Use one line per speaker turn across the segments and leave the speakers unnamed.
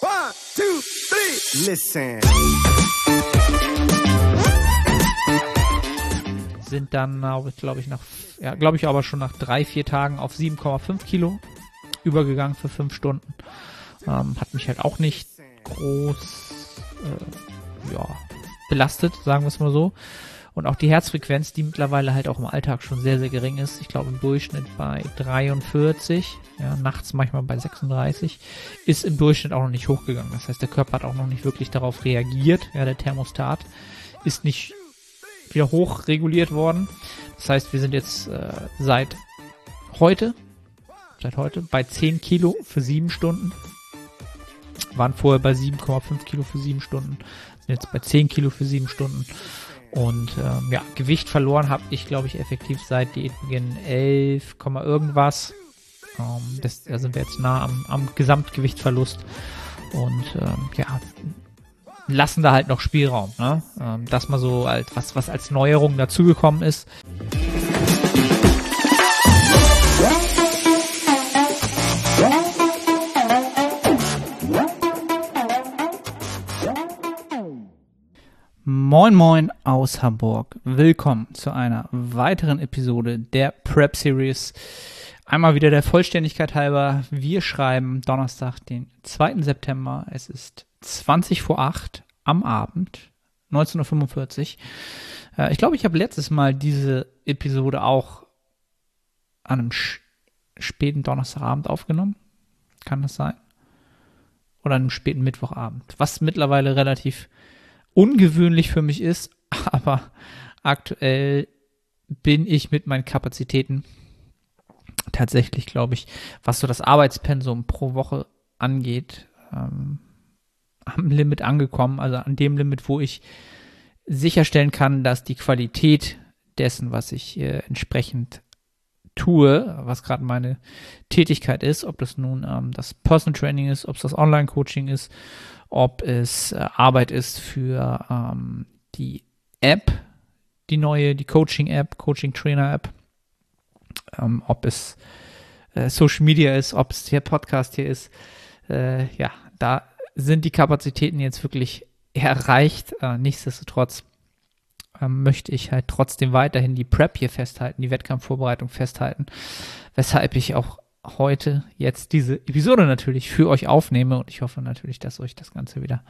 One, two, three. Listen.
Sind dann, glaube ich, nach, ja, glaube ich aber schon nach drei, vier Tagen auf 7,5 Kilo übergegangen für fünf Stunden. Ähm, hat mich halt auch nicht groß, äh, ja, belastet, sagen wir es mal so. Und auch die Herzfrequenz, die mittlerweile halt auch im Alltag schon sehr, sehr gering ist. Ich glaube im Durchschnitt bei 43, ja, nachts manchmal bei 36, ist im Durchschnitt auch noch nicht hochgegangen. Das heißt, der Körper hat auch noch nicht wirklich darauf reagiert. Ja, der Thermostat ist nicht wieder hoch reguliert worden. Das heißt, wir sind jetzt äh, seit heute, seit heute bei 10 Kilo für 7 Stunden. Waren vorher bei 7,5 Kilo für 7 Stunden. Sind jetzt bei 10 Kilo für 7 Stunden. Und ähm, ja, Gewicht verloren habe ich, glaube ich, effektiv seit Diätbeginn 11, irgendwas. Ähm, das, da sind wir jetzt nah am, am Gesamtgewichtsverlust. Und ähm, ja, lassen da halt noch Spielraum. Ne? Ähm, das mal so als was, was als Neuerung dazugekommen ist. Moin Moin aus Hamburg. Willkommen zu einer weiteren Episode der Prep Series. Einmal wieder der Vollständigkeit halber. Wir schreiben Donnerstag, den 2. September. Es ist 20 vor 8 am Abend, 19.45 Uhr. Äh, ich glaube, ich habe letztes Mal diese Episode auch an einem späten Donnerstagabend aufgenommen. Kann das sein? Oder an einem späten Mittwochabend. Was mittlerweile relativ ungewöhnlich für mich ist, aber aktuell bin ich mit meinen Kapazitäten tatsächlich, glaube ich, was so das Arbeitspensum pro Woche angeht, ähm, am Limit angekommen, also an dem Limit, wo ich sicherstellen kann, dass die Qualität dessen, was ich äh, entsprechend tue, was gerade meine Tätigkeit ist, ob das nun ähm, das Personal Training ist, ob es das Online-Coaching ist, ob es äh, Arbeit ist für ähm, die App, die neue, die Coaching-App, Coaching-Trainer-App, ähm, ob es äh, Social Media ist, ob es der Podcast hier ist. Äh, ja, da sind die Kapazitäten jetzt wirklich erreicht. Äh, nichtsdestotrotz ähm, möchte ich halt trotzdem weiterhin die Prep hier festhalten, die Wettkampfvorbereitung festhalten, weshalb ich auch heute jetzt diese Episode natürlich für euch aufnehme und ich hoffe natürlich, dass euch das Ganze wieder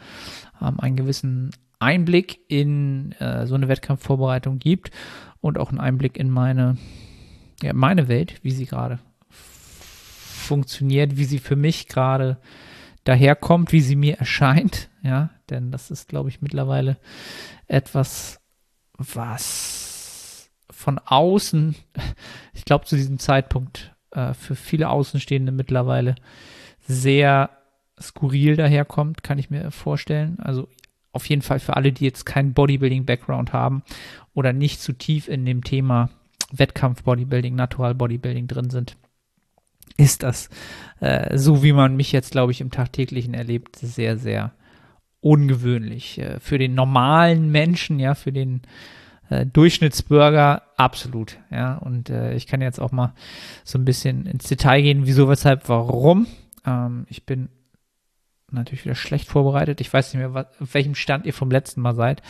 ähm, einen gewissen Einblick in äh, so eine Wettkampfvorbereitung gibt und auch einen Einblick in meine, ja, meine Welt, wie sie gerade funktioniert, wie sie für mich gerade daherkommt, wie sie mir erscheint, ja, denn das ist, glaube ich, mittlerweile etwas, was von außen, ich glaube, zu diesem Zeitpunkt äh, für viele Außenstehende mittlerweile sehr skurril daherkommt, kann ich mir vorstellen. Also auf jeden Fall für alle, die jetzt keinen Bodybuilding-Background haben oder nicht zu tief in dem Thema Wettkampf-Bodybuilding, Natural-Bodybuilding drin sind, ist das, äh, so wie man mich jetzt, glaube ich, im Tagtäglichen erlebt, sehr, sehr ungewöhnlich. Äh, für den normalen Menschen, ja, für den äh, Durchschnittsbürger absolut, ja. Und äh, ich kann jetzt auch mal so ein bisschen ins Detail gehen, wieso, weshalb, warum. Ähm, ich bin natürlich wieder schlecht vorbereitet. Ich weiß nicht mehr, was, auf welchem Stand ihr vom letzten Mal seid.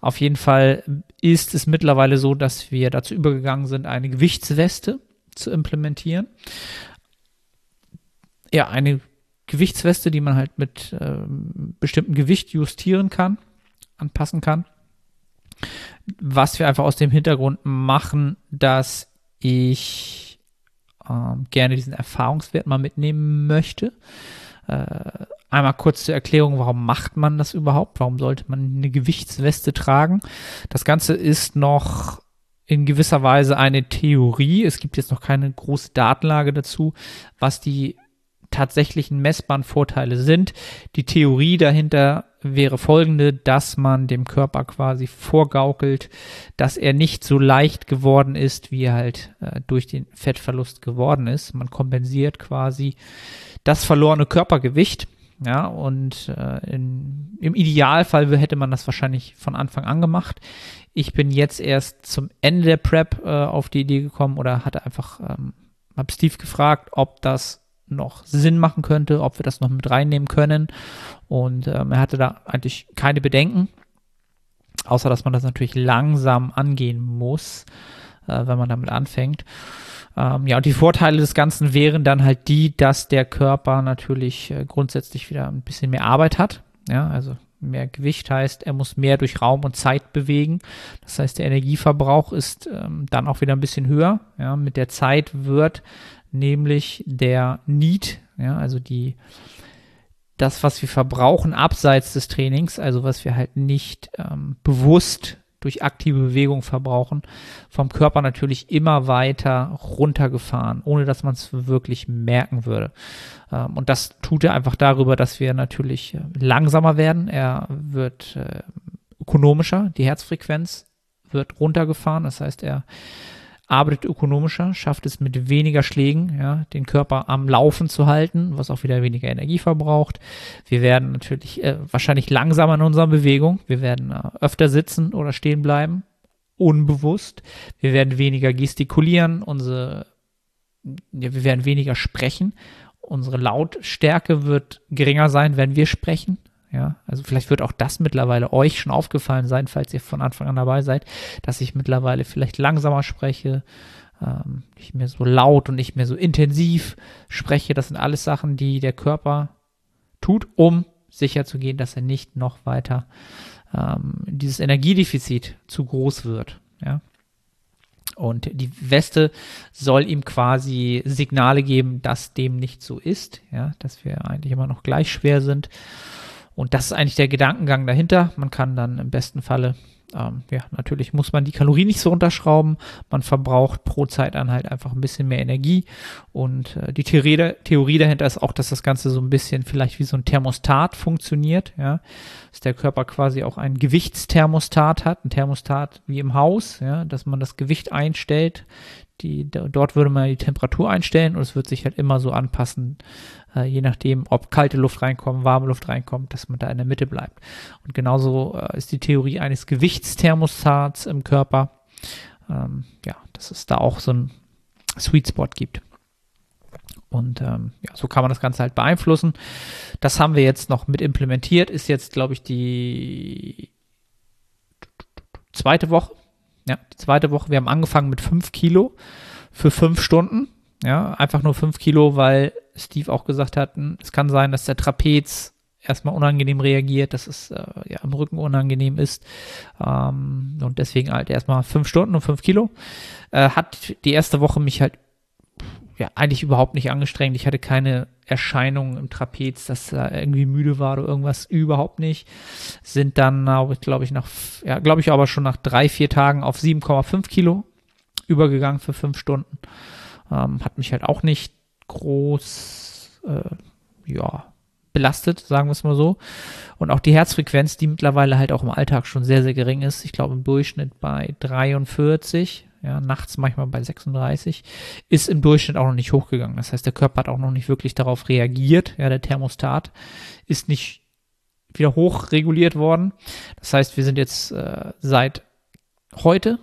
Auf jeden Fall ist es mittlerweile so, dass wir dazu übergegangen sind, eine Gewichtsweste zu implementieren. Ja, eine Gewichtsweste, die man halt mit ähm, bestimmtem Gewicht justieren kann, anpassen kann was wir einfach aus dem Hintergrund machen, dass ich ähm, gerne diesen Erfahrungswert mal mitnehmen möchte. Äh, einmal kurz zur Erklärung, warum macht man das überhaupt? Warum sollte man eine Gewichtsweste tragen? Das Ganze ist noch in gewisser Weise eine Theorie. Es gibt jetzt noch keine große Datenlage dazu, was die tatsächlichen messbaren Vorteile sind. Die Theorie dahinter wäre folgende, dass man dem Körper quasi vorgaukelt, dass er nicht so leicht geworden ist, wie er halt äh, durch den Fettverlust geworden ist. Man kompensiert quasi das verlorene Körpergewicht. Ja, und äh, in, im Idealfall hätte man das wahrscheinlich von Anfang an gemacht. Ich bin jetzt erst zum Ende der Prep äh, auf die Idee gekommen oder hatte einfach, ähm, habe Steve gefragt, ob das noch Sinn machen könnte, ob wir das noch mit reinnehmen können. Und ähm, er hatte da eigentlich keine Bedenken, außer dass man das natürlich langsam angehen muss, äh, wenn man damit anfängt. Ähm, ja, und die Vorteile des Ganzen wären dann halt die, dass der Körper natürlich äh, grundsätzlich wieder ein bisschen mehr Arbeit hat. Ja, also mehr Gewicht heißt, er muss mehr durch Raum und Zeit bewegen. Das heißt, der Energieverbrauch ist ähm, dann auch wieder ein bisschen höher. Ja, mit der Zeit wird nämlich der Need, ja, also die, das, was wir verbrauchen abseits des Trainings, also was wir halt nicht ähm, bewusst durch aktive Bewegung verbrauchen, vom Körper natürlich immer weiter runtergefahren, ohne dass man es wirklich merken würde. Ähm, und das tut er einfach darüber, dass wir natürlich äh, langsamer werden. Er wird äh, ökonomischer, die Herzfrequenz wird runtergefahren, das heißt, er arbeitet ökonomischer, schafft es mit weniger Schlägen, ja, den Körper am Laufen zu halten, was auch wieder weniger Energie verbraucht. Wir werden natürlich äh, wahrscheinlich langsamer in unserer Bewegung. Wir werden äh, öfter sitzen oder stehen bleiben, unbewusst. Wir werden weniger gestikulieren, unsere, ja, wir werden weniger sprechen. Unsere Lautstärke wird geringer sein, wenn wir sprechen. Ja, also vielleicht wird auch das mittlerweile euch schon aufgefallen sein, falls ihr von Anfang an dabei seid, dass ich mittlerweile vielleicht langsamer spreche, ähm, nicht mehr so laut und nicht mehr so intensiv spreche. Das sind alles Sachen, die der Körper tut, um sicherzugehen, dass er nicht noch weiter ähm, dieses Energiedefizit zu groß wird. Ja. Und die Weste soll ihm quasi Signale geben, dass dem nicht so ist, ja, dass wir eigentlich immer noch gleich schwer sind und das ist eigentlich der Gedankengang dahinter. Man kann dann im besten Falle, ähm, ja, natürlich muss man die Kalorien nicht so runterschrauben. Man verbraucht pro Zeiteinheit einfach ein bisschen mehr Energie. Und äh, die Theorie, Theorie dahinter ist auch, dass das Ganze so ein bisschen vielleicht wie so ein Thermostat funktioniert. Ja, dass der Körper quasi auch ein Gewichtsthermostat hat, ein Thermostat wie im Haus, ja, dass man das Gewicht einstellt. Die, dort würde man die Temperatur einstellen und es wird sich halt immer so anpassen, äh, je nachdem, ob kalte Luft reinkommt, warme Luft reinkommt, dass man da in der Mitte bleibt. Und genauso äh, ist die Theorie eines Gewichtsthermostats im Körper. Ähm, ja, dass es da auch so ein Sweet Spot gibt. Und ähm, ja, so kann man das Ganze halt beeinflussen. Das haben wir jetzt noch mit implementiert. Ist jetzt, glaube ich, die zweite Woche. Ja, die zweite Woche. Wir haben angefangen mit 5 Kilo für 5 Stunden. Ja, einfach nur 5 Kilo, weil Steve auch gesagt hat, hm, es kann sein, dass der Trapez erstmal unangenehm reagiert, dass es äh, ja im Rücken unangenehm ist. Ähm, und deswegen halt erstmal 5 Stunden und 5 Kilo. Äh, hat die erste Woche mich halt ja eigentlich überhaupt nicht angestrengt. Ich hatte keine Erscheinungen im Trapez, dass er irgendwie müde war oder irgendwas, überhaupt nicht. Sind dann, glaube ich, nach, ja, glaube ich aber schon nach drei, vier Tagen auf 7,5 Kilo übergegangen für fünf Stunden. Ähm, hat mich halt auch nicht groß, äh, ja, belastet, sagen wir es mal so. Und auch die Herzfrequenz, die mittlerweile halt auch im Alltag schon sehr, sehr gering ist. Ich glaube im Durchschnitt bei 43, ja, nachts manchmal bei 36, ist im Durchschnitt auch noch nicht hochgegangen. Das heißt, der Körper hat auch noch nicht wirklich darauf reagiert. Ja, der Thermostat ist nicht wieder hoch reguliert worden. Das heißt, wir sind jetzt äh, seit heute,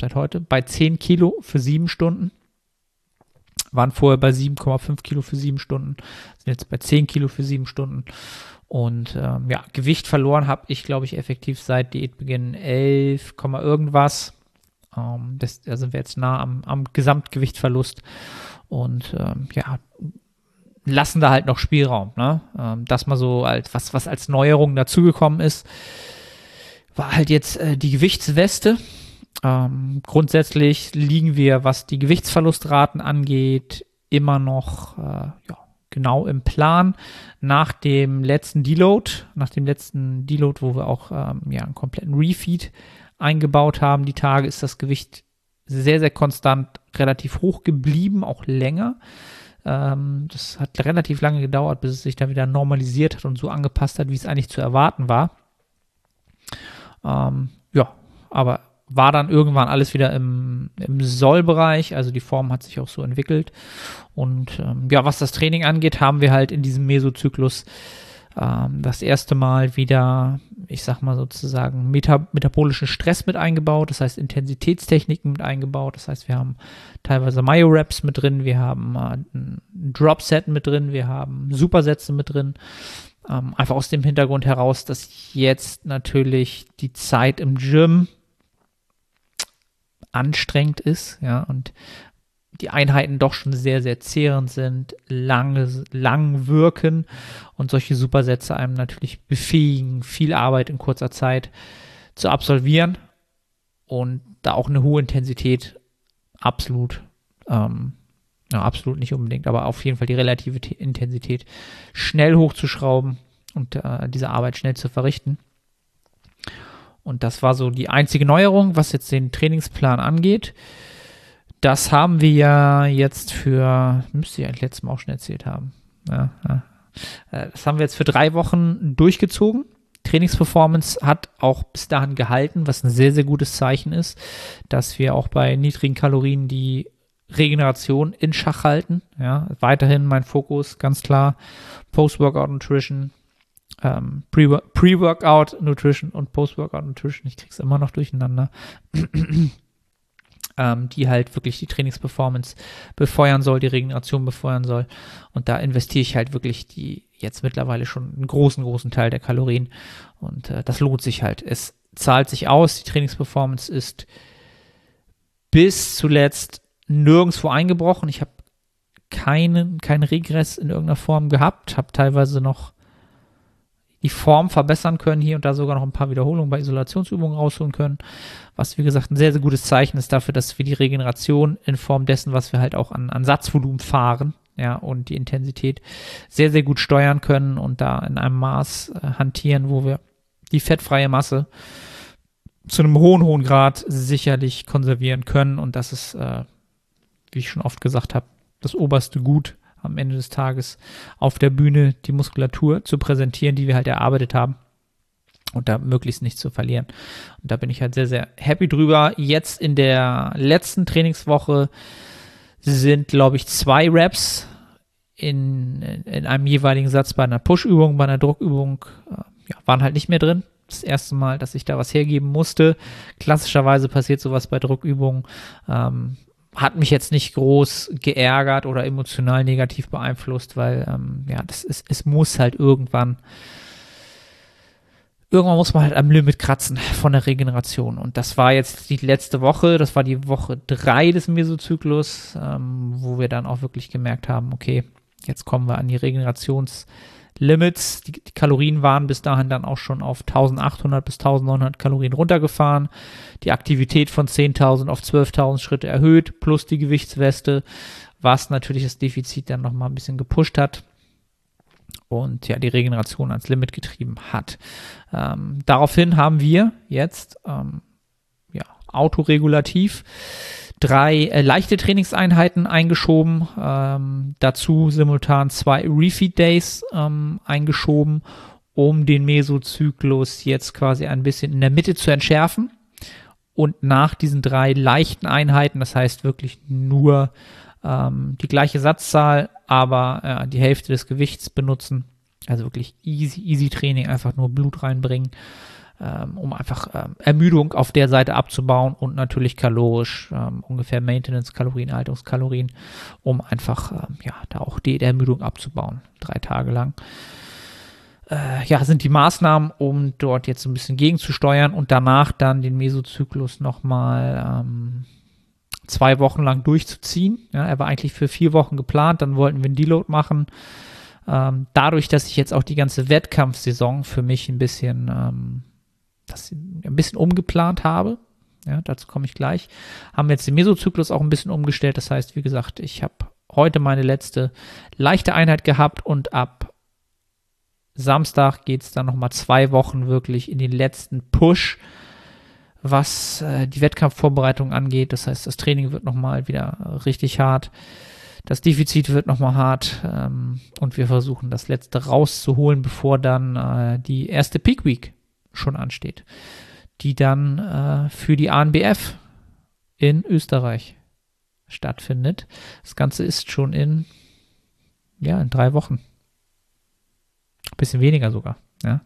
seit heute bei 10 Kilo für sieben Stunden waren vorher bei 7,5 Kilo für sieben Stunden, sind jetzt bei 10 Kilo für sieben Stunden. Und ähm, ja, Gewicht verloren habe ich, glaube ich, effektiv seit Diätbeginn 11, irgendwas. Ähm, das, da sind wir jetzt nah am, am Gesamtgewichtverlust. Und ähm, ja, lassen da halt noch Spielraum. Ne? Ähm, das mal so als was, was als Neuerung dazugekommen ist, war halt jetzt äh, die Gewichtsweste. Ähm, grundsätzlich liegen wir, was die Gewichtsverlustraten angeht, immer noch äh, ja, genau im Plan. Nach dem letzten Deload, nach dem letzten Deload, wo wir auch ähm, ja, einen kompletten Refeed eingebaut haben, die Tage ist das Gewicht sehr, sehr konstant relativ hoch geblieben, auch länger. Ähm, das hat relativ lange gedauert, bis es sich dann wieder normalisiert hat und so angepasst hat, wie es eigentlich zu erwarten war. Ähm, ja, aber war dann irgendwann alles wieder im, im Sollbereich, also die Form hat sich auch so entwickelt. Und ähm, ja, was das Training angeht, haben wir halt in diesem Mesozyklus ähm, das erste Mal wieder ich sag mal sozusagen, meta metabolischen Stress mit eingebaut, das heißt Intensitätstechniken mit eingebaut, das heißt, wir haben teilweise Myo-Raps mit drin, wir haben äh, ein Drop-Set mit drin, wir haben Supersätze mit drin. Ähm, einfach aus dem Hintergrund heraus, dass jetzt natürlich die Zeit im Gym anstrengend ist, ja, und die Einheiten doch schon sehr, sehr zehrend sind, lange, lang wirken und solche Supersätze einem natürlich befähigen, viel Arbeit in kurzer Zeit zu absolvieren und da auch eine hohe Intensität absolut, ähm, ja, absolut nicht unbedingt, aber auf jeden Fall die relative Intensität schnell hochzuschrauben und äh, diese Arbeit schnell zu verrichten. Und das war so die einzige Neuerung, was jetzt den Trainingsplan angeht. Das haben wir ja jetzt für, müsste ich eigentlich letztes Mal auch schon erzählt haben. Ja, ja. Äh, das haben wir jetzt für drei Wochen durchgezogen. Trainingsperformance hat auch bis dahin gehalten, was ein sehr, sehr gutes Zeichen ist, dass wir auch bei niedrigen Kalorien die Regeneration in Schach halten. Ja, weiterhin mein Fokus ganz klar Post-Workout Nutrition, ähm, Pre-Workout Nutrition und Post-Workout Nutrition. Ich krieg's immer noch durcheinander ähm, die halt wirklich die Trainingsperformance befeuern soll, die Regeneration befeuern soll. Und da investiere ich halt wirklich die jetzt mittlerweile schon einen großen, großen Teil der Kalorien. Und äh, das lohnt sich halt. Es zahlt sich aus. Die Trainingsperformance ist bis zuletzt nirgendwo eingebrochen. Ich habe keinen, keinen Regress in irgendeiner Form gehabt, habe teilweise noch die Form verbessern können, hier und da sogar noch ein paar Wiederholungen bei Isolationsübungen rausholen können, was wie gesagt ein sehr, sehr gutes Zeichen ist dafür, dass wir die Regeneration in Form dessen, was wir halt auch an, an Satzvolumen fahren, ja, und die Intensität sehr, sehr gut steuern können und da in einem Maß äh, hantieren, wo wir die fettfreie Masse zu einem hohen, hohen Grad sicherlich konservieren können. Und das ist, äh, wie ich schon oft gesagt habe, das oberste Gut am Ende des Tages auf der Bühne die Muskulatur zu präsentieren, die wir halt erarbeitet haben und da möglichst nicht zu verlieren. Und da bin ich halt sehr, sehr happy drüber. Jetzt in der letzten Trainingswoche sind, glaube ich, zwei Reps in, in einem jeweiligen Satz bei einer Push-Übung, bei einer Druckübung, äh, ja, waren halt nicht mehr drin. Das erste Mal, dass ich da was hergeben musste. Klassischerweise passiert sowas bei Druckübungen. Ähm, hat mich jetzt nicht groß geärgert oder emotional negativ beeinflusst, weil ähm, ja, das ist, es muss halt irgendwann, irgendwann muss man halt am Limit kratzen von der Regeneration. Und das war jetzt die letzte Woche, das war die Woche drei des Mesozyklus, ähm, wo wir dann auch wirklich gemerkt haben, okay, jetzt kommen wir an die Regenerations- Limits. Die, die, Kalorien waren bis dahin dann auch schon auf 1800 bis 1900 Kalorien runtergefahren. Die Aktivität von 10.000 auf 12.000 Schritte erhöht, plus die Gewichtsweste, was natürlich das Defizit dann nochmal ein bisschen gepusht hat und ja, die Regeneration ans Limit getrieben hat. Ähm, daraufhin haben wir jetzt ähm, ja, autoregulativ drei äh, leichte Trainingseinheiten eingeschoben, ähm, dazu simultan zwei Refeed Days ähm, eingeschoben, um den Mesozyklus jetzt quasi ein bisschen in der Mitte zu entschärfen. Und nach diesen drei leichten Einheiten, das heißt wirklich nur ähm, die gleiche Satzzahl, aber äh, die Hälfte des Gewichts benutzen, also wirklich easy, easy Training, einfach nur Blut reinbringen ähm, um einfach ähm, Ermüdung auf der Seite abzubauen und natürlich kalorisch ähm, ungefähr Maintenance-Kalorien, Haltungskalorien, um einfach ähm, ja da auch die Ermüdung abzubauen, drei Tage lang. Äh, ja, sind die Maßnahmen, um dort jetzt ein bisschen gegenzusteuern und danach dann den Mesozyklus nochmal ähm, zwei Wochen lang durchzuziehen. Ja, er war eigentlich für vier Wochen geplant, dann wollten wir einen Deload machen. Ähm, dadurch, dass ich jetzt auch die ganze Wettkampfsaison für mich ein bisschen ähm, das ein bisschen umgeplant habe. Ja, dazu komme ich gleich. Haben jetzt den Mesozyklus auch ein bisschen umgestellt. Das heißt, wie gesagt, ich habe heute meine letzte leichte Einheit gehabt und ab Samstag geht es dann nochmal zwei Wochen wirklich in den letzten Push, was äh, die Wettkampfvorbereitung angeht. Das heißt, das Training wird nochmal wieder richtig hart. Das Defizit wird nochmal hart ähm, und wir versuchen das letzte rauszuholen, bevor dann äh, die erste Peak Week schon ansteht, die dann äh, für die ANBF in Österreich stattfindet. Das Ganze ist schon in, ja, in drei Wochen. Ein bisschen weniger sogar. Ja.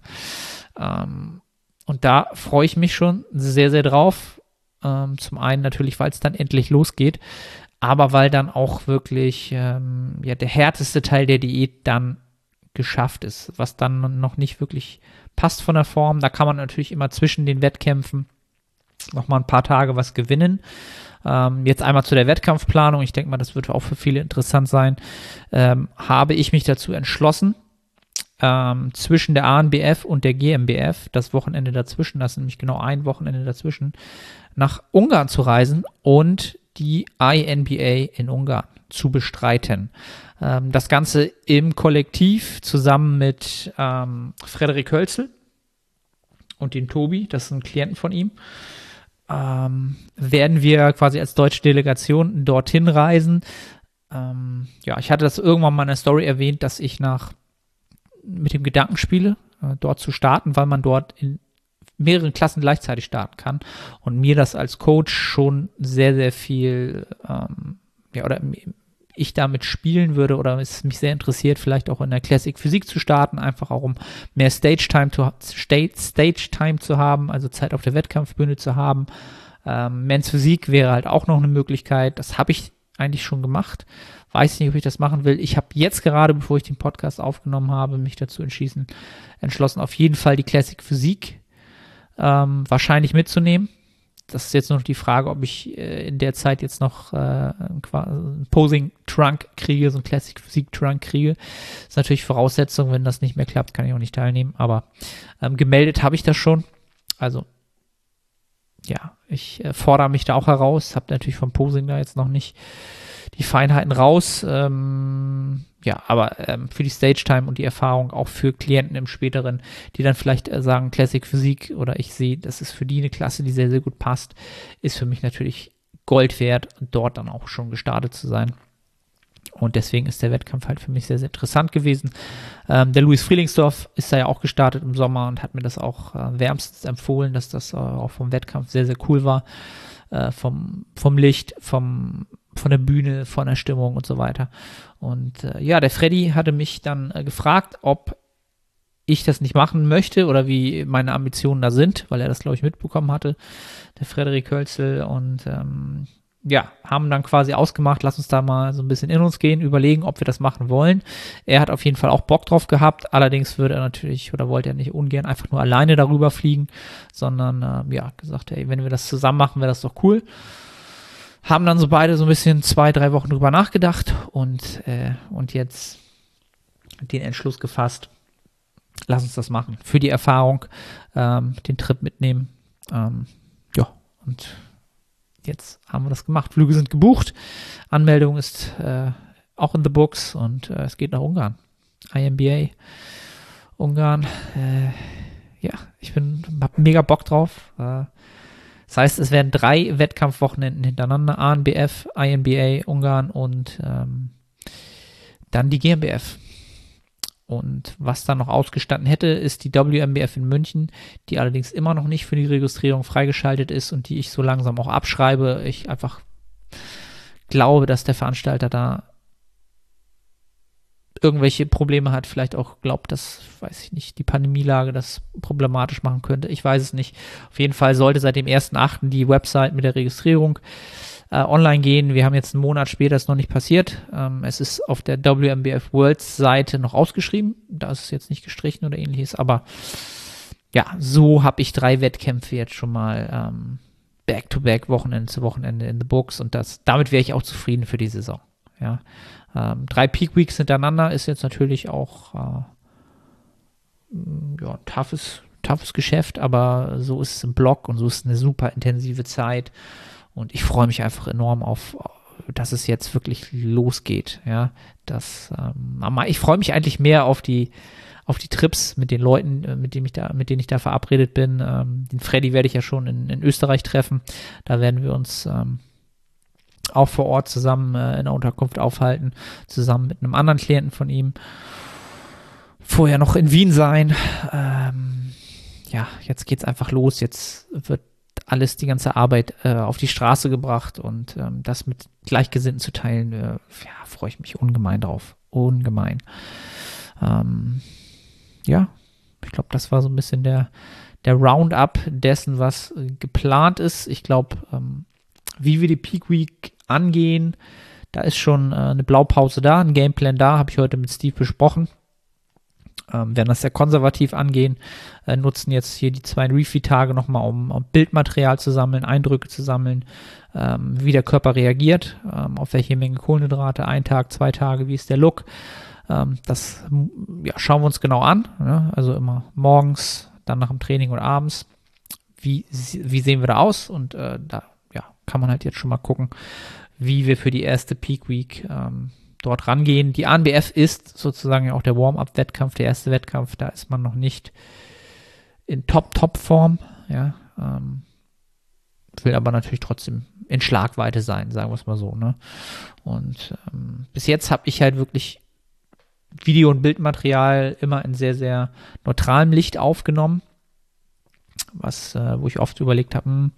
Ähm, Und da freue ich mich schon sehr, sehr drauf. Ähm, zum einen natürlich, weil es dann endlich losgeht, aber weil dann auch wirklich ähm, ja, der härteste Teil der Diät dann geschafft ist, was dann noch nicht wirklich passt von der Form. Da kann man natürlich immer zwischen den Wettkämpfen noch mal ein paar Tage was gewinnen. Ähm, jetzt einmal zu der Wettkampfplanung. Ich denke mal, das wird auch für viele interessant sein. Ähm, habe ich mich dazu entschlossen, ähm, zwischen der ANBF und der GmbF, das Wochenende dazwischen, das ist nämlich genau ein Wochenende dazwischen, nach Ungarn zu reisen und die INBA in Ungarn zu bestreiten. Ähm, das Ganze im Kollektiv zusammen mit ähm, Frederik Hölzel und den Tobi, das sind Klienten von ihm ähm, werden wir quasi als deutsche Delegation dorthin reisen. Ähm, ja, ich hatte das irgendwann mal in der Story erwähnt, dass ich nach mit dem Gedanken spiele, äh, dort zu starten, weil man dort in mehreren Klassen gleichzeitig starten kann und mir das als Coach schon sehr, sehr viel, ähm, ja, oder ich damit spielen würde oder es mich sehr interessiert, vielleicht auch in der Classic Physik zu starten, einfach auch um mehr Stage Time, zu, Stage, Stage Time zu haben, also Zeit auf der Wettkampfbühne zu haben. Ähm, Men's Physik wäre halt auch noch eine Möglichkeit. Das habe ich eigentlich schon gemacht. Weiß nicht, ob ich das machen will. Ich habe jetzt gerade, bevor ich den Podcast aufgenommen habe, mich dazu entschließen, entschlossen, auf jeden Fall die Classic Physik ähm, wahrscheinlich mitzunehmen das ist jetzt nur noch die Frage, ob ich äh, in der Zeit jetzt noch äh, einen Posing-Trunk kriege, so einen Classic Physik-Trunk kriege. Das ist natürlich Voraussetzung, wenn das nicht mehr klappt, kann ich auch nicht teilnehmen. Aber ähm, gemeldet habe ich das schon. Also ja, ich äh, fordere mich da auch heraus. Habe natürlich vom Posing da jetzt noch nicht die Feinheiten raus. Ähm, ja, aber ähm, für die Stage Time und die Erfahrung auch für Klienten im späteren, die dann vielleicht äh, sagen Classic Physik oder ich sehe, das ist für die eine Klasse, die sehr, sehr gut passt, ist für mich natürlich Gold wert, dort dann auch schon gestartet zu sein. Und deswegen ist der Wettkampf halt für mich sehr, sehr interessant gewesen. Ähm, der Louis Frielingsdorf ist da ja auch gestartet im Sommer und hat mir das auch äh, wärmstens empfohlen, dass das äh, auch vom Wettkampf sehr, sehr cool war. Äh, vom, vom Licht, vom von der Bühne, von der Stimmung und so weiter. Und äh, ja, der Freddy hatte mich dann äh, gefragt, ob ich das nicht machen möchte oder wie meine Ambitionen da sind, weil er das, glaube ich, mitbekommen hatte, der Frederik Hölzel. Und ähm, ja, haben dann quasi ausgemacht, lass uns da mal so ein bisschen in uns gehen, überlegen, ob wir das machen wollen. Er hat auf jeden Fall auch Bock drauf gehabt, allerdings würde er natürlich oder wollte er nicht ungern einfach nur alleine darüber fliegen, sondern äh, ja, gesagt, ey, wenn wir das zusammen machen, wäre das doch cool. Haben dann so beide so ein bisschen zwei, drei Wochen drüber nachgedacht und, äh, und jetzt den Entschluss gefasst, lass uns das machen. Für die Erfahrung, ähm, den Trip mitnehmen. Ähm, ja, und jetzt haben wir das gemacht. Flüge sind gebucht. Anmeldung ist äh, auch in the books und äh, es geht nach Ungarn. IMBA, Ungarn. Äh, ja, ich bin, hab mega Bock drauf. Das heißt, es werden drei Wettkampfwochenenden hintereinander, ANBF, INBA, Ungarn und ähm, dann die GmbF. Und was dann noch ausgestanden hätte, ist die WMBF in München, die allerdings immer noch nicht für die Registrierung freigeschaltet ist und die ich so langsam auch abschreibe. Ich einfach glaube, dass der Veranstalter da irgendwelche Probleme hat, vielleicht auch glaubt, dass, weiß ich nicht, die Pandemielage das problematisch machen könnte. Ich weiß es nicht. Auf jeden Fall sollte seit dem 1.8. die Website mit der Registrierung äh, online gehen. Wir haben jetzt einen Monat später, ist noch nicht passiert. Ähm, es ist auf der WMBF Worlds Seite noch ausgeschrieben. Da ist es jetzt nicht gestrichen oder ähnliches, aber ja, so habe ich drei Wettkämpfe jetzt schon mal ähm, back-to-back, Wochenende zu Wochenende in the Books und das, damit wäre ich auch zufrieden für die Saison. Ja, ähm, drei Peak Weeks hintereinander ist jetzt natürlich auch äh, ja, ein toughes, toughes Geschäft, aber so ist es im Blog und so ist es eine super intensive Zeit. Und ich freue mich einfach enorm auf, dass es jetzt wirklich losgeht. Ja, das, ähm, ich freue mich eigentlich mehr auf die, auf die Trips mit den Leuten, äh, mit denen ich da, mit denen ich da verabredet bin. Ähm, den Freddy werde ich ja schon in, in Österreich treffen. Da werden wir uns ähm, auch vor Ort zusammen äh, in der Unterkunft aufhalten, zusammen mit einem anderen Klienten von ihm. Vorher noch in Wien sein. Ähm, ja, jetzt geht's einfach los. Jetzt wird alles, die ganze Arbeit äh, auf die Straße gebracht und ähm, das mit Gleichgesinnten zu teilen, äh, ja, freue ich mich ungemein drauf. Ungemein. Ähm, ja, ich glaube, das war so ein bisschen der, der Roundup dessen, was geplant ist. Ich glaube, ähm, wie wir die Peak Week angehen, da ist schon äh, eine Blaupause da, ein Gameplan da, habe ich heute mit Steve besprochen. Ähm, werden das sehr konservativ angehen, äh, nutzen jetzt hier die zwei Refeed-Tage nochmal, um, um, Bildmaterial zu sammeln, Eindrücke zu sammeln, ähm, wie der Körper reagiert, ähm, auf welche Menge Kohlenhydrate, ein Tag, zwei Tage, wie ist der Look. Ähm, das ja, schauen wir uns genau an. Ne? Also immer morgens, dann nach dem Training oder abends. Wie, wie sehen wir da aus? Und äh, da kann man halt jetzt schon mal gucken, wie wir für die erste Peak Week ähm, dort rangehen. Die ANBF ist sozusagen auch der Warm-up-Wettkampf, der erste Wettkampf. Da ist man noch nicht in Top-Top-Form. Ja, ähm, will aber natürlich trotzdem in Schlagweite sein, sagen wir es mal so. Ne? Und ähm, bis jetzt habe ich halt wirklich Video- und Bildmaterial immer in sehr, sehr neutralem Licht aufgenommen. Was, äh, wo ich oft überlegt habe, hm,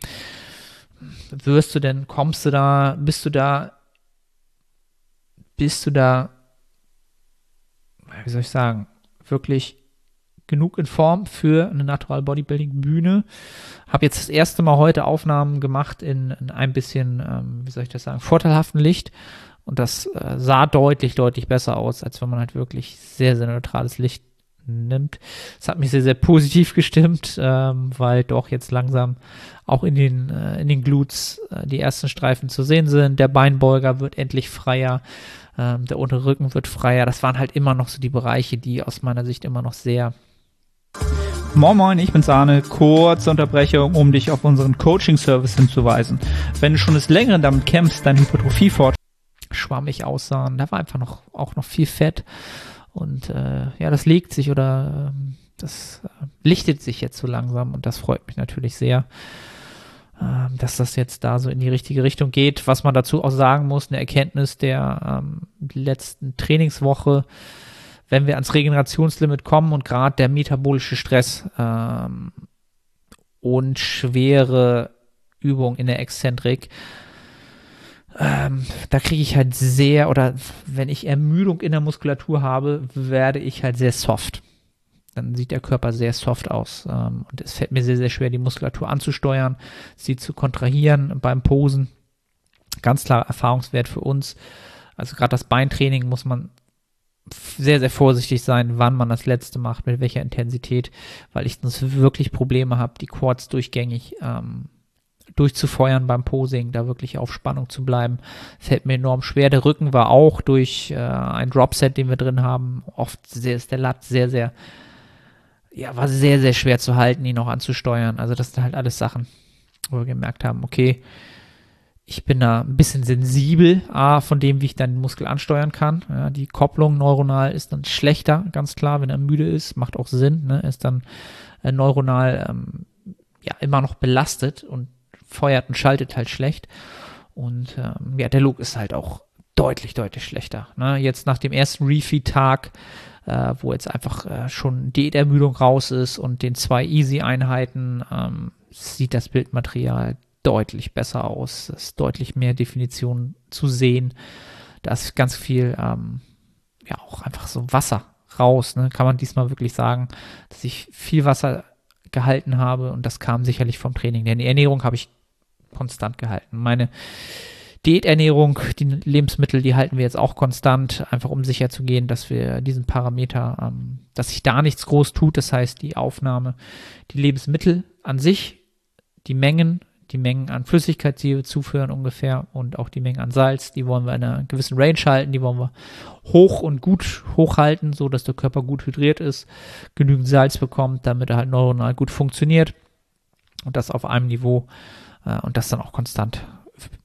wirst du denn, kommst du da, bist du da bist du da, wie soll ich sagen, wirklich genug in Form für eine Natural Bodybuilding Bühne. Habe jetzt das erste Mal heute Aufnahmen gemacht in, in ein bisschen, ähm, wie soll ich das sagen, vorteilhaften Licht. Und das äh, sah deutlich, deutlich besser aus, als wenn man halt wirklich sehr, sehr neutrales Licht nimmt. Das hat mich sehr, sehr positiv gestimmt, ähm, weil doch jetzt langsam auch in den, äh, in den Glutes äh, die ersten Streifen zu sehen sind. Der Beinbeuger wird endlich freier ähm, der untere Rücken wird freier. Das waren halt immer noch so die Bereiche, die aus meiner Sicht immer noch sehr
Moin Moin, ich bin's Arne. Kurze Unterbrechung, um dich auf unseren Coaching-Service hinzuweisen. Wenn du schon des Längeren damit kämpfst, dein Hypertrophie-Fortschritt
schwammig aussahen, da war einfach noch auch noch viel Fett und äh, ja, das legt sich oder äh, das äh, lichtet sich jetzt so langsam und das freut mich natürlich sehr. Ähm, dass das jetzt da so in die richtige Richtung geht. Was man dazu auch sagen muss, eine Erkenntnis der ähm, letzten Trainingswoche, wenn wir ans Regenerationslimit kommen und gerade der metabolische Stress ähm, und schwere Übungen in der Exzentrik, ähm, da kriege ich halt sehr, oder wenn ich Ermüdung in der Muskulatur habe, werde ich halt sehr soft dann sieht der Körper sehr soft aus. Ähm, und es fällt mir sehr, sehr schwer, die Muskulatur anzusteuern, sie zu kontrahieren beim Posen. Ganz klar Erfahrungswert für uns. Also gerade das Beintraining muss man sehr, sehr vorsichtig sein, wann man das letzte macht, mit welcher Intensität, weil ich sonst wirklich Probleme habe, die Quads durchgängig ähm, durchzufeuern beim Posing, da wirklich auf Spannung zu bleiben. Fällt mir enorm schwer. Der Rücken war auch durch äh, ein Dropset, den wir drin haben, oft sehr, ist der Lat sehr, sehr ja, war sehr, sehr schwer zu halten, ihn auch anzusteuern. Also das sind halt alles Sachen, wo wir gemerkt haben, okay, ich bin da ein bisschen sensibel, A, von dem, wie ich dann den Muskel ansteuern kann. Ja, die Kopplung neuronal ist dann schlechter, ganz klar, wenn er müde ist, macht auch Sinn, ne, ist dann äh, neuronal ähm, ja immer noch belastet und feuert und schaltet halt schlecht. Und ähm, ja, der Look ist halt auch deutlich, deutlich schlechter. Ne? Jetzt nach dem ersten Refeed-Tag äh, wo jetzt einfach äh, schon Diätermüdung raus ist und den zwei Easy-Einheiten ähm, sieht das Bildmaterial deutlich besser aus. Es ist deutlich mehr Definition zu sehen. Da ist ganz viel, ähm, ja, auch einfach so Wasser raus. Ne? Kann man diesmal wirklich sagen, dass ich viel Wasser gehalten habe und das kam sicherlich vom Training. Denn die Ernährung habe ich konstant gehalten. Meine Diäternährung, die Lebensmittel, die halten wir jetzt auch konstant, einfach um sicher zu gehen, dass wir diesen Parameter, ähm, dass sich da nichts groß tut. Das heißt, die Aufnahme, die Lebensmittel an sich, die Mengen, die Mengen an Flüssigkeit, die wir zuführen ungefähr und auch die Mengen an Salz, die wollen wir in einer gewissen Range halten, die wollen wir hoch und gut hochhalten, so dass der Körper gut hydriert ist, genügend Salz bekommt, damit er halt neuronal gut funktioniert und das auf einem Niveau und das dann auch konstant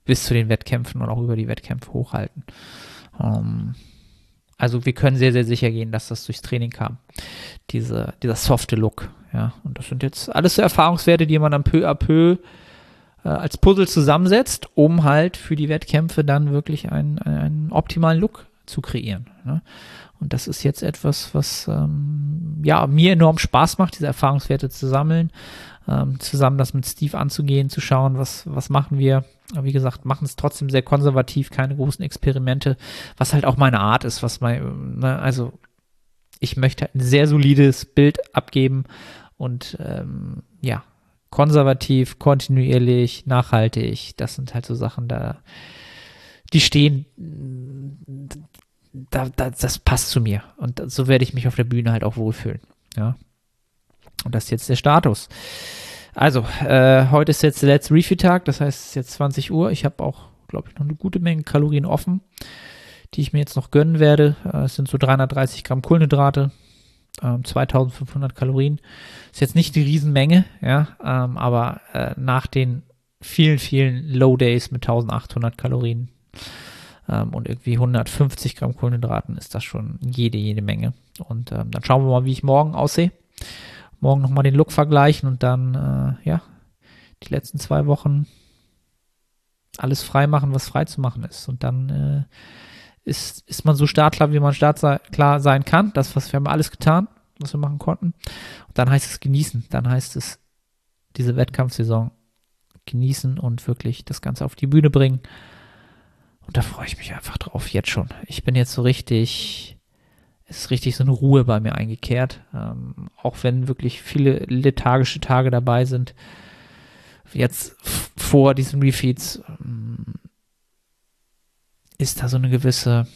bis zu den Wettkämpfen und auch über die Wettkämpfe hochhalten. Ähm, also wir können sehr, sehr sicher gehen, dass das durchs Training kam. Diese, dieser softe Look. Ja, und das sind jetzt alles so Erfahrungswerte, die man dann peu à peu äh, als Puzzle zusammensetzt, um halt für die Wettkämpfe dann wirklich einen, einen optimalen Look zu kreieren. Ne? Und das ist jetzt etwas, was ähm, ja mir enorm Spaß macht, diese Erfahrungswerte zu sammeln, ähm, zusammen das mit Steve anzugehen, zu schauen, was, was machen wir. Wie gesagt, machen es trotzdem sehr konservativ, keine großen Experimente, was halt auch meine Art ist, was mein, ne, also ich möchte ein sehr solides Bild abgeben und ähm, ja, konservativ, kontinuierlich, nachhaltig. Das sind halt so Sachen, da die stehen, da, da, das passt zu mir. Und so werde ich mich auf der Bühne halt auch wohlfühlen. Ja. Und das ist jetzt der Status. Also, äh, heute ist jetzt der letzte Refeed-Tag, das heißt, es ist jetzt 20 Uhr. Ich habe auch, glaube ich, noch eine gute Menge Kalorien offen, die ich mir jetzt noch gönnen werde. Äh, es sind so 330 Gramm Kohlenhydrate, ähm, 2500 Kalorien. Ist jetzt nicht die Riesenmenge, ja, ähm, aber äh, nach den vielen, vielen Low Days mit 1800 Kalorien ähm, und irgendwie 150 Gramm Kohlenhydraten ist das schon jede, jede Menge. Und ähm, dann schauen wir mal, wie ich morgen aussehe morgen nochmal den Look vergleichen und dann, äh, ja, die letzten zwei Wochen alles frei machen, was frei zu machen ist. Und dann äh, ist, ist man so startklar, wie man startklar sein kann. Das, was wir haben alles getan, was wir machen konnten. Und dann heißt es genießen. Dann heißt es diese Wettkampfsaison genießen und wirklich das Ganze auf die Bühne bringen. Und da freue ich mich einfach drauf, jetzt schon. Ich bin jetzt so richtig ist richtig so eine Ruhe bei mir eingekehrt. Ähm, auch wenn wirklich viele lethargische Tage dabei sind. Jetzt vor diesen Refeeds ähm, ist da so eine gewisse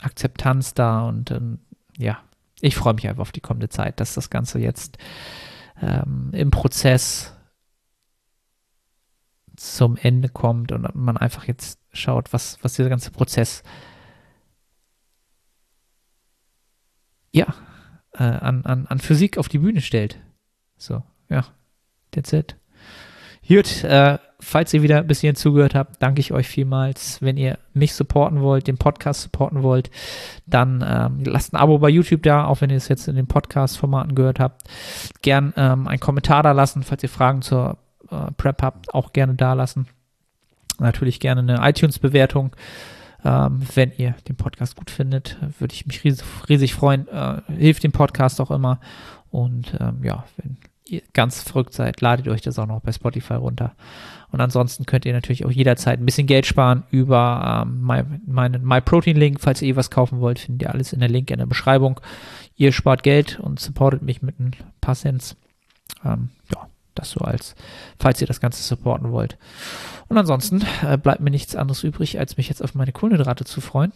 Akzeptanz da und ähm, ja, ich freue mich einfach auf die kommende Zeit, dass das Ganze jetzt ähm, im Prozess zum Ende kommt und man einfach jetzt schaut, was, was dieser ganze Prozess ja, äh, an, an, an Physik auf die Bühne stellt. So, ja, that's it. Gut, äh, falls ihr wieder bis hierhin zugehört habt, danke ich euch vielmals. Wenn ihr mich supporten wollt, den Podcast supporten wollt, dann ähm, lasst ein Abo bei YouTube da, auch wenn ihr es jetzt in den Podcast-Formaten gehört habt. Gern ähm, einen Kommentar da lassen, falls ihr Fragen zur äh, Prep habt, auch gerne da lassen. Natürlich gerne eine iTunes-Bewertung. Ähm, wenn ihr den Podcast gut findet, würde ich mich riesig, riesig freuen. Äh, hilft dem Podcast auch immer. Und ähm, ja, wenn ihr ganz verrückt seid, ladet euch das auch noch bei Spotify runter. Und ansonsten könnt ihr natürlich auch jederzeit ein bisschen Geld sparen über ähm, mein, meinen MyProtein-Link. Falls ihr eh was kaufen wollt, findet ihr alles in der Link in der Beschreibung. Ihr spart Geld und supportet mich mit ein paar Cents. Ähm, das so als, falls ihr das Ganze supporten wollt. Und ansonsten äh, bleibt mir nichts anderes übrig, als mich jetzt auf meine Kohlenhydrate zu freuen,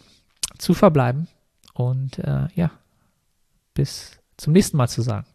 zu verbleiben und äh, ja, bis zum nächsten Mal zu sagen.